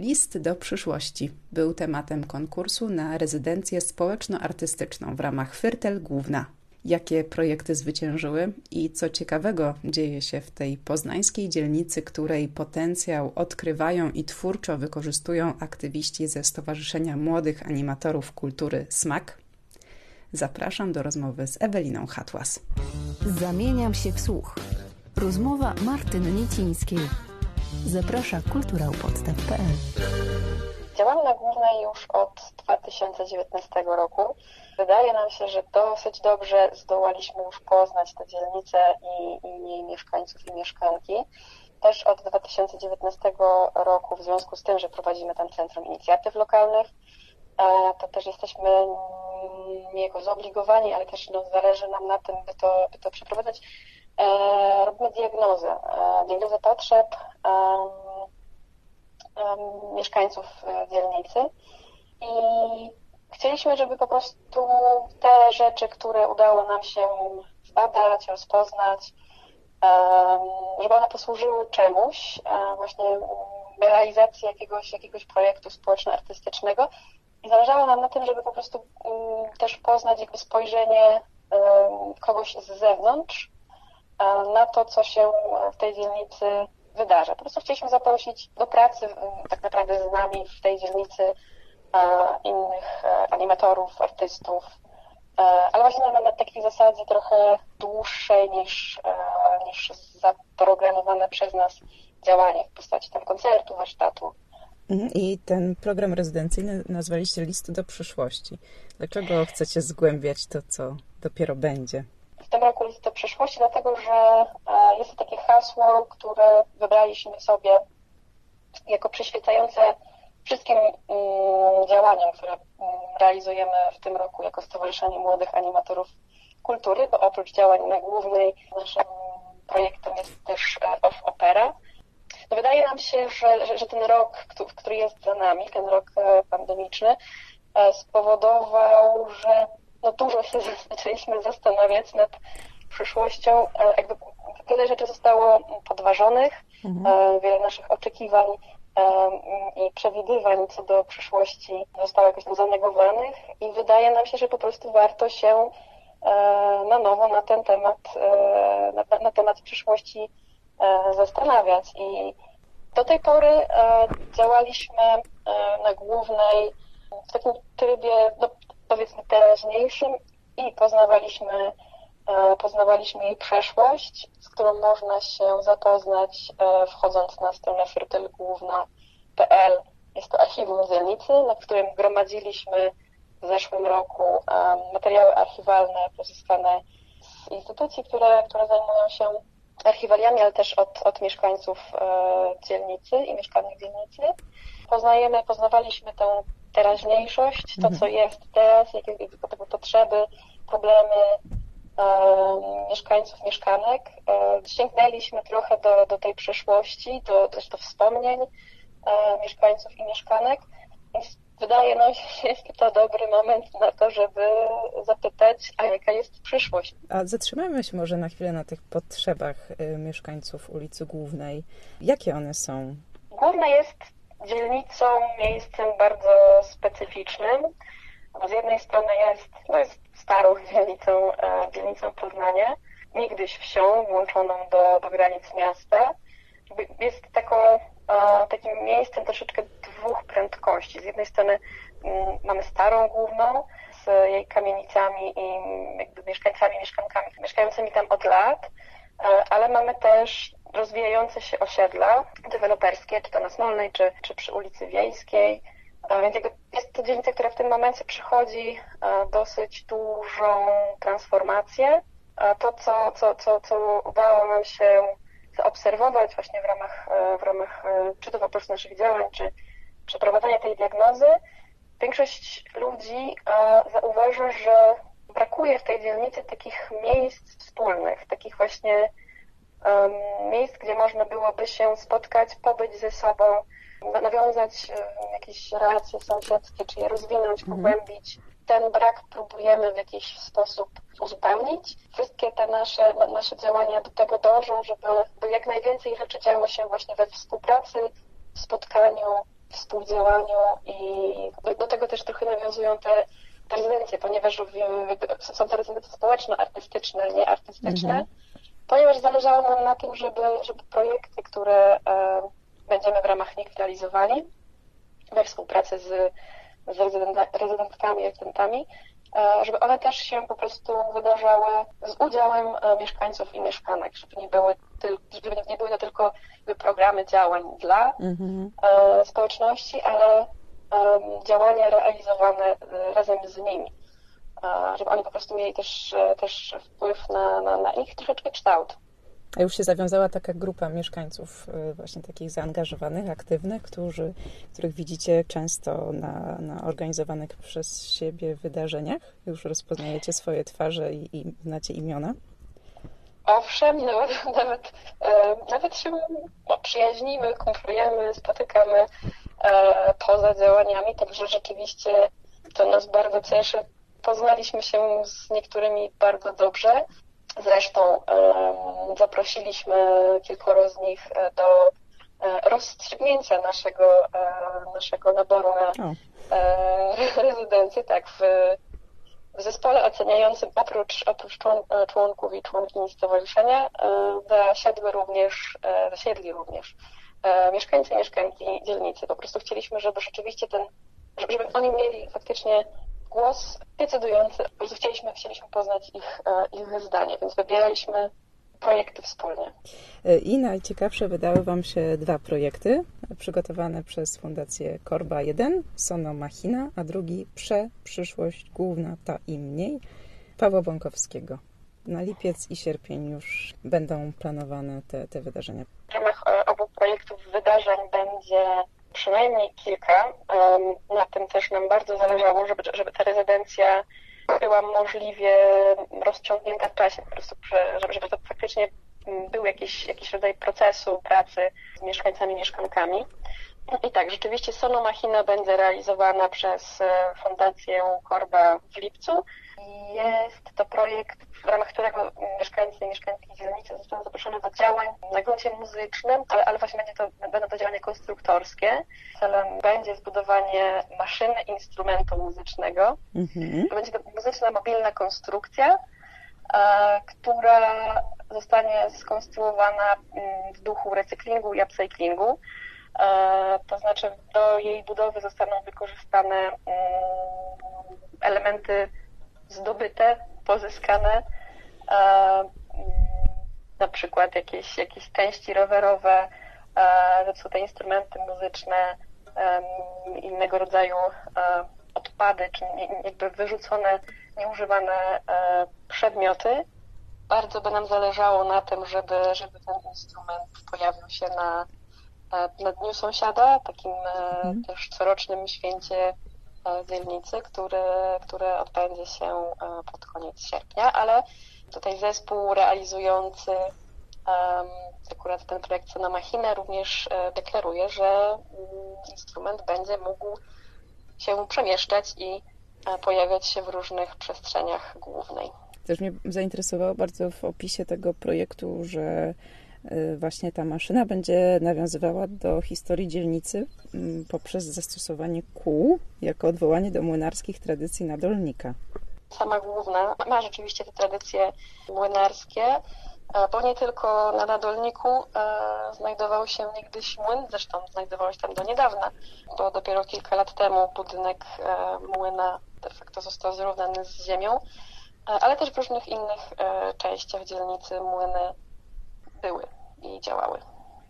List do przyszłości był tematem konkursu na rezydencję społeczno-artystyczną w ramach Fyrtel Główna. Jakie projekty zwyciężyły i co ciekawego dzieje się w tej poznańskiej dzielnicy, której potencjał odkrywają i twórczo wykorzystują aktywiści ze Stowarzyszenia Młodych Animatorów Kultury SMAK? Zapraszam do rozmowy z Eweliną Hatłas. Zamieniam się w słuch. Rozmowa Martyny Niecińskiej. Zaprasza kulturałpodstaw.pl Działamy na głównej już od 2019 roku. Wydaje nam się, że dosyć dobrze zdołaliśmy już poznać tę dzielnicę i, i jej mieszkańców i mieszkanki. Też od 2019 roku, w związku z tym, że prowadzimy tam Centrum Inicjatyw Lokalnych, to też jesteśmy niejako zobligowani, ale też no, zależy nam na tym, by to, by to przeprowadzać. E, robimy diagnozę, e, diagnozę potrzeb mieszkańców e, dzielnicy. I chcieliśmy, żeby po prostu te rzeczy, które udało nam się zbadać, rozpoznać, żeby one posłużyły czemuś, właśnie realizacji jakiegoś, jakiegoś projektu społeczno-artystycznego. I zależało nam na tym, żeby po prostu też poznać jakby spojrzenie kogoś z zewnątrz na to, co się w tej dzielnicy wydarza. Po prostu chcieliśmy zaprosić do pracy tak naprawdę z nami w tej dzielnicy innych e, animatorów, artystów, e, ale właśnie na, na takiej zasadzie trochę dłuższej niż, e, niż zaprogramowane przez nas działanie w postaci tam koncertu, warsztatu. Mhm. I ten program rezydencyjny nazwaliście List do przyszłości. Dlaczego chcecie zgłębiać to, co dopiero będzie? Tym roku List do przyszłości, dlatego że e, jest to takie hasło, które wybraliśmy sobie jako przyświecające wszystkim mm, działaniom, które mm, realizujemy w tym roku jako Stowarzyszenie Młodych Animatorów Kultury, bo oprócz działań na głównej naszym projektem jest też e, Off Opera. No wydaje nam się, że, że, że ten rok, który jest za nami, ten rok e, pandemiczny, spowodował, że no dużo się zaczęliśmy zastanawiać nad przyszłością. Jakby wiele rzeczy zostało podważonych, mhm. E, wiele naszych oczekiwań e, i przewidywań co do przyszłości zostało jakoś tam zanegowanych i wydaje nam się, że po prostu warto się e, na nowo na ten temat, na, na temat przyszłości zastanawiać. I do tej pory działaliśmy na głównej w takim trybie, no, powiedzmy teraźniejszym i poznawaliśmy, e, poznawaliśmy jej przeszłość, z którą można się zapoznać e, wchodząc na stronę frytelgłówna.pl. Jest to archiwum dzielnicy, na którym gromadziliśmy w zeszłym roku e, materiały archiwalne pozyskane z instytucji, które, które zajmują się archiwaliami, ale też od, od mieszkańców dzielnicy i mieszkanek dzielnicy. Poznajemy, poznawaliśmy tę teraźniejszość, to co mhm. jest teraz, jakie, jakie potrzeby, problemy e, mieszkańców, mieszkanek. E, sięgnęliśmy trochę do, do tej przeszłości, do, też do wspomnień e, mieszkańców i mieszkanek. Więc wydaje nam się, że jest to dobry moment na to, żeby zapytać, a jaka jest przyszłość. A zatrzymajmy się może na chwilę na tych potrzebach y, mieszkańców ulicy Głównej. Jakie one są? Główna jest dzielnicą, miejscem bardzo specyficznym. Z jednej strony jest, no jest starą dzielnicą, e, dzielnicą Poznania, niegdyś wsią włączoną do, do granic miasta. Jest taką, e, takim miejscem troszeczkę dwóch prędkości. Z jednej strony mm, mamy starą główną z jej kamienicami i jakby mieszkańcami, mieszkankami mieszkającymi tam od lat, e, ale mamy też rozwijające się osiedla deweloperskie, czy to na Smolnej, czy, czy przy ulicy Wiejskiej. Więc jest to dzielnica, która w tym momencie przychodzi dosyć dużą transformację. To, co, co, co, co udało nam się zaobserwować właśnie w ramach, e, w ramach e, czy to po prostu naszych działań, czy przeprowadzania tej diagnozy, większość ludzi zauważa, że brakuje w tej dzielnicy takich miejsc wspólnych, takich właśnie miejsc, gdzie można byłoby się spotkać, pobyć ze sobą, nawiązać jakieś relacje sąsiedzkie, czy je rozwinąć, mhm. pogłębić. Ten brak próbujemy w jakiś sposób uzupełnić. Wszystkie te nasze, nasze działania do tego dążą, żeby, żeby jak najwięcej rzeczy działo się właśnie we współpracy, w spotkaniu, współdziałaniu i do tego też trochę nawiązują te rezydencje, ponieważ są to rezydencje społeczno-artystyczne, nie artystyczne, mhm. Ponieważ zależało nam na tym, żeby, żeby projekty, które e, będziemy w ramach nich realizowali we współpracy z, z rezydentkami, rezydentami, e, żeby one też się po prostu wydarzały z udziałem e, mieszkańców i mieszkanek, żeby nie były, żeby nie były to tylko programy działań dla mhm. E, społeczności, ale działania realizowane razem z nimi, żeby oni po prostu mieli też, też wpływ na, na, na ich troszeczkę kształt. A już się zawiązała taka grupa mieszkańców, y, właśnie takich zaangażowanych, aktywnych, którzy, których widzicie często na, na organizowanych przez siebie wydarzeniach? Już rozpoznajecie swoje twarze i, i znacie imiona? Owszem, nawet, nawet, e, nawet się przyjaźnimy, kumplujemy, spotykamy e, poza działaniami, także rzeczywiście to nas bardzo cieszy. Poznaliśmy się z niektórymi bardzo dobrze. Zresztą zaprosiliśmy kilkoro z nich e, do e, rozstrzygnięcia naszego, e, naszego naboru na rezydencję, tak, w, w zespole oceniającym oprócz, oprócz członków i członkini stowarzyszenia zasiadły również, zasiedli również mieszkańcy i mieszkanki dzielnicy. Po prostu chcieliśmy, żeby rzeczywiście ten, żeby oni mieli faktycznie głos decydujący. Chcieliśmy, chcieliśmy poznać ich, e, ich zdanie, więc wybieraliśmy projekty wspólnie. E, I najciekawsze wydały Wam się dwa projekty przygotowane przez Fundację Korba. Jeden Sono Machina, a drugi Prze Przyszłość Główna Ta i Mniej Pawła Bąkowskiego. Na lipiec i sierpień już będą planowane te, te wydarzenia. W ramach e, obu projektów wydarzeń będzie przynajmniej kilka. Na tym też nam bardzo zależało, żeby, żeby ta rezydencja była możliwie rozciągnięta w czasie, po prostu, żeby, żeby to faktycznie był jakiś, jakiś rodzaj procesu pracy z mieszkańcami, mieszkankami. I tak, rzeczywiście Sono Machina będzie realizowana przez e, Fundację Korba w lipcu. Jest to projekt, w ramach którego mieszkańcy i mieszkańki dzielnicy zostaną zaproszone do działań na gruncie muzycznym, ale, ale właśnie będzie to, będą to działania konstruktorskie. Celem będzie zbudowanie maszyny instrumentu muzycznego. Mhm. To będzie to muzyczna, mobilna konstrukcja, e, która zostanie skonstruowana mm, w duchu recyklingu i upcyclingu. E, to znaczy do jej budowy zostaną wykorzystane mm, elementy zdobyte, pozyskane, e, mm, na przykład jakieś, jakieś części rowerowe, e, zepsute instrumenty muzyczne, innego rodzaju odpady, czy jakby wyrzucone, nieużywane przedmioty. Bardzo by nam zależało na tym, żeby, żeby ten instrument pojawił się na E, na Dniu Sąsiada, takim e, mhm. też corocznym święcie e, dzielnicy, które, które odbędzie się pod koniec sierpnia, ale tutaj zespół realizujący akurat ten projekt na Machinę również deklaruje, że um, instrument będzie mógł się przemieszczać i pojawiać się w różnych przestrzeniach głównej. Też mnie zainteresowało bardzo w opisie tego projektu, że właśnie ta maszyna będzie nawiązywała do historii dzielnicy mm, poprzez zastosowanie kół jako odwołanie do młynarskich tradycji nadolnika. Sama główna ma rzeczywiście te tradycje młynarskie, e, bo nie tylko na Nadolniku e, znajdował się niegdyś młyn, zresztą znajdował się tam do niedawna, bo dopiero kilka lat temu budynek e, młyna de facto został zrównany z ziemią, ale też w różnych innych częściach dzielnicy młyny były i działały.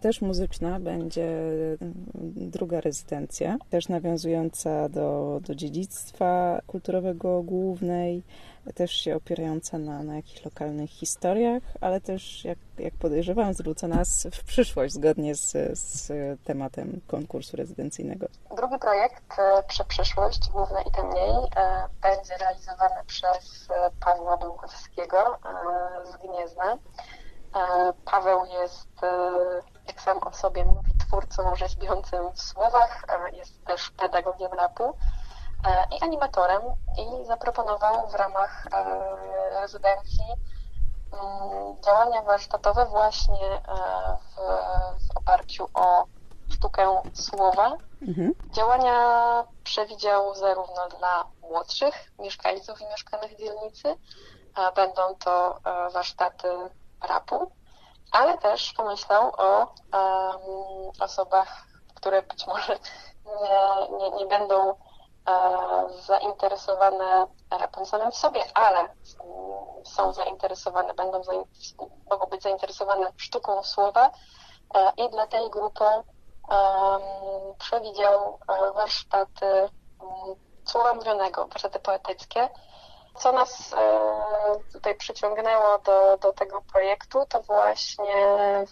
Też muzyczna będzie mm, druga rezydencja, też nawiązująca do, do dziedzictwa kulturowego głównej, też się opierająca na, na jakichś lokalnych historiach, ale też, jak, jak podejrzewam, zwrócona w przyszłość zgodnie z, z tematem konkursu rezydencyjnego. Drugi projekt, e, Przeprzyszłość, główne i temniej, e, będzie realizowany przez e, Pawła Bąkowskiego z Gniezna. E, Paweł jest, e, jak sam o sobie mówi, twórcą rzeźbiącym w słowach, jest też pedagogiem rapu i animatorem i zaproponował w ramach e, rezydencji mm, działania warsztatowe właśnie w, w oparciu o sztukę słowa. Mhm. Działania przewidział zarówno dla młodszych mieszkańców i mieszkanych dzielnicy, będą to e, warsztaty rapu, ale też pomyślał o um, osobach, które być może nie, nie, nie będą zainteresowane rapem samym w sobie, ale mm, są zainteresowane, będą mogą być zainteresowane sztuką słowa e, i dla tej grupy przewidział e, warsztaty mm, słowa mówionego, warsztaty poetyckie. Co nas tutaj przyciągnęło do, do tego projektu, to właśnie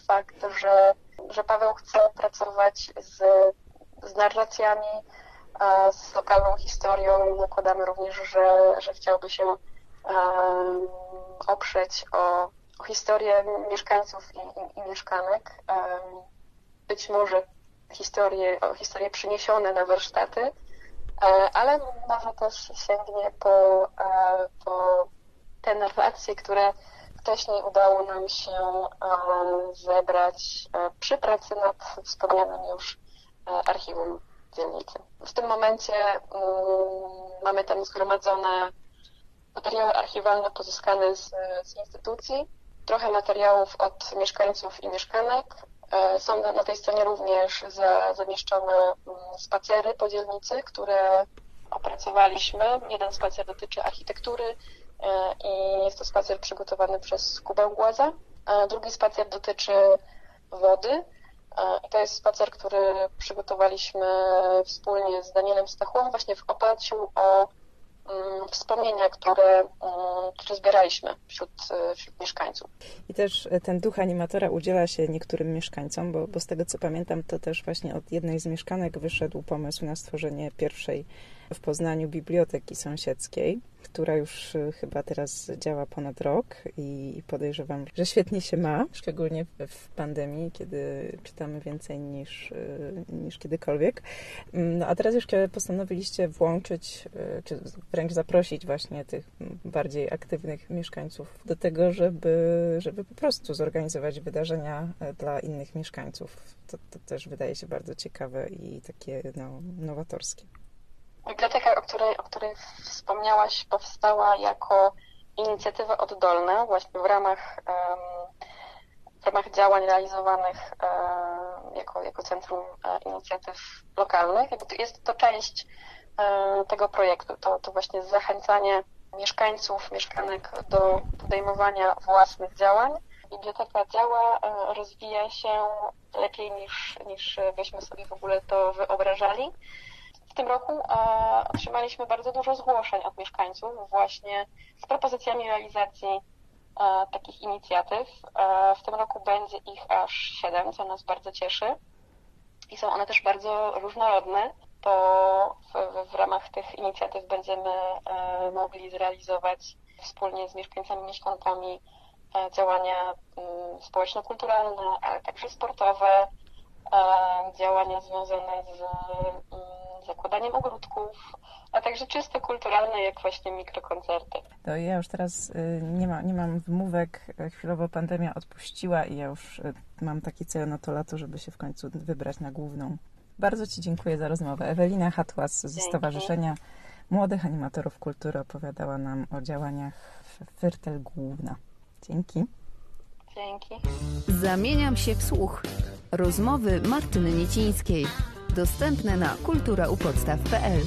fakt, że, że Paweł chce pracować z, z narracjami z lokalną historią. Zakładamy również, że, że chciałby się oprzeć o, o historię mieszkańców i, i, i mieszkanek. Być może historie, o historie przyniesione na warsztaty, e, ale może też sięgnie po, e, po te narracje, które wcześniej udało nam się zebrać e, przy pracy nad wspomnianym już archiwum dzielnicy. W tym momencie um, mamy tam zgromadzone materiały archiwalne pozyskane z, z instytucji, trochę materiałów od mieszkańców i mieszkanek. E, są na, tej stronie również za, zamieszczone um, spacery po dzielnicy, które opracowaliśmy. Jeden spacer dotyczy architektury e, i jest to spacer przygotowany przez Kubę Głaza. Drugi spacer dotyczy wody i to jest spacer, który przygotowaliśmy wspólnie z Danielem Stachłą właśnie w oparciu o mm, wspomnienia, które, mm, które zbieraliśmy wśród, wśród mieszkańców. I też ten duch animatora udziela się niektórym mieszkańcom, bo, bo z tego co pamiętam, to też właśnie od jednej z mieszkanek wyszedł pomysł na stworzenie pierwszej w Poznaniu biblioteki sąsiedzkiej, która już y, chyba teraz działa ponad rok i podejrzewam, że świetnie się ma, szczególnie w pandemii, kiedy czytamy więcej niż, y, niż kiedykolwiek. Mm, no a teraz już postanowiliście włączyć, y, czy wręcz zaprosić właśnie tych bardziej aktywnych mieszkańców do tego, żeby, żeby po prostu zorganizować wydarzenia dla innych mieszkańców. To, to też wydaje się bardzo ciekawe i takie no, nowatorskie. Biblioteka, o której, o której wspomniałaś, powstała jako inicjatywa oddolna właśnie w ramach, w ramach działań realizowanych jako, jako Centrum e, Inicjatyw Lokalnych. Jest to część e, tego projektu, to, to właśnie zachęcanie mieszkańców, mieszkanek do podejmowania własnych działań. Biblioteka działa, e, rozwija się lepiej niż, niż byśmy sobie w ogóle to wyobrażali tym roku e, otrzymaliśmy bardzo dużo zgłoszeń od mieszkańców właśnie z propozycjami realizacji e, takich inicjatyw. E, w tym roku będzie ich aż siedem, co nas bardzo cieszy. I są one też bardzo różnorodne, bo w, w ramach tych inicjatyw będziemy mogli zrealizować wspólnie z mieszkańcami, mieszkankami działania mm, społeczno-kulturalne, ale także sportowe, działania związane z mm, zakładaniem ogródków, a także czyste kulturalne, jak właśnie mikrokoncerty. To ja już teraz y, nie, ma, nie mam wymówek, chwilowo pandemia odpuściła i ja już y, mam taki cel na to lato, żeby się w końcu wybrać na główną. Bardzo Ci dziękuję za rozmowę. Ewelina Hatłas ze Stowarzyszenia Młodych Animatorów Kultury opowiadała nam o działaniach w Fyrtel Główna. Dzięki. Dzięki. Zamieniam się w słuch. Rozmowy Martyny Niecińskiej. Dostępne na kulturaupodstaw.pl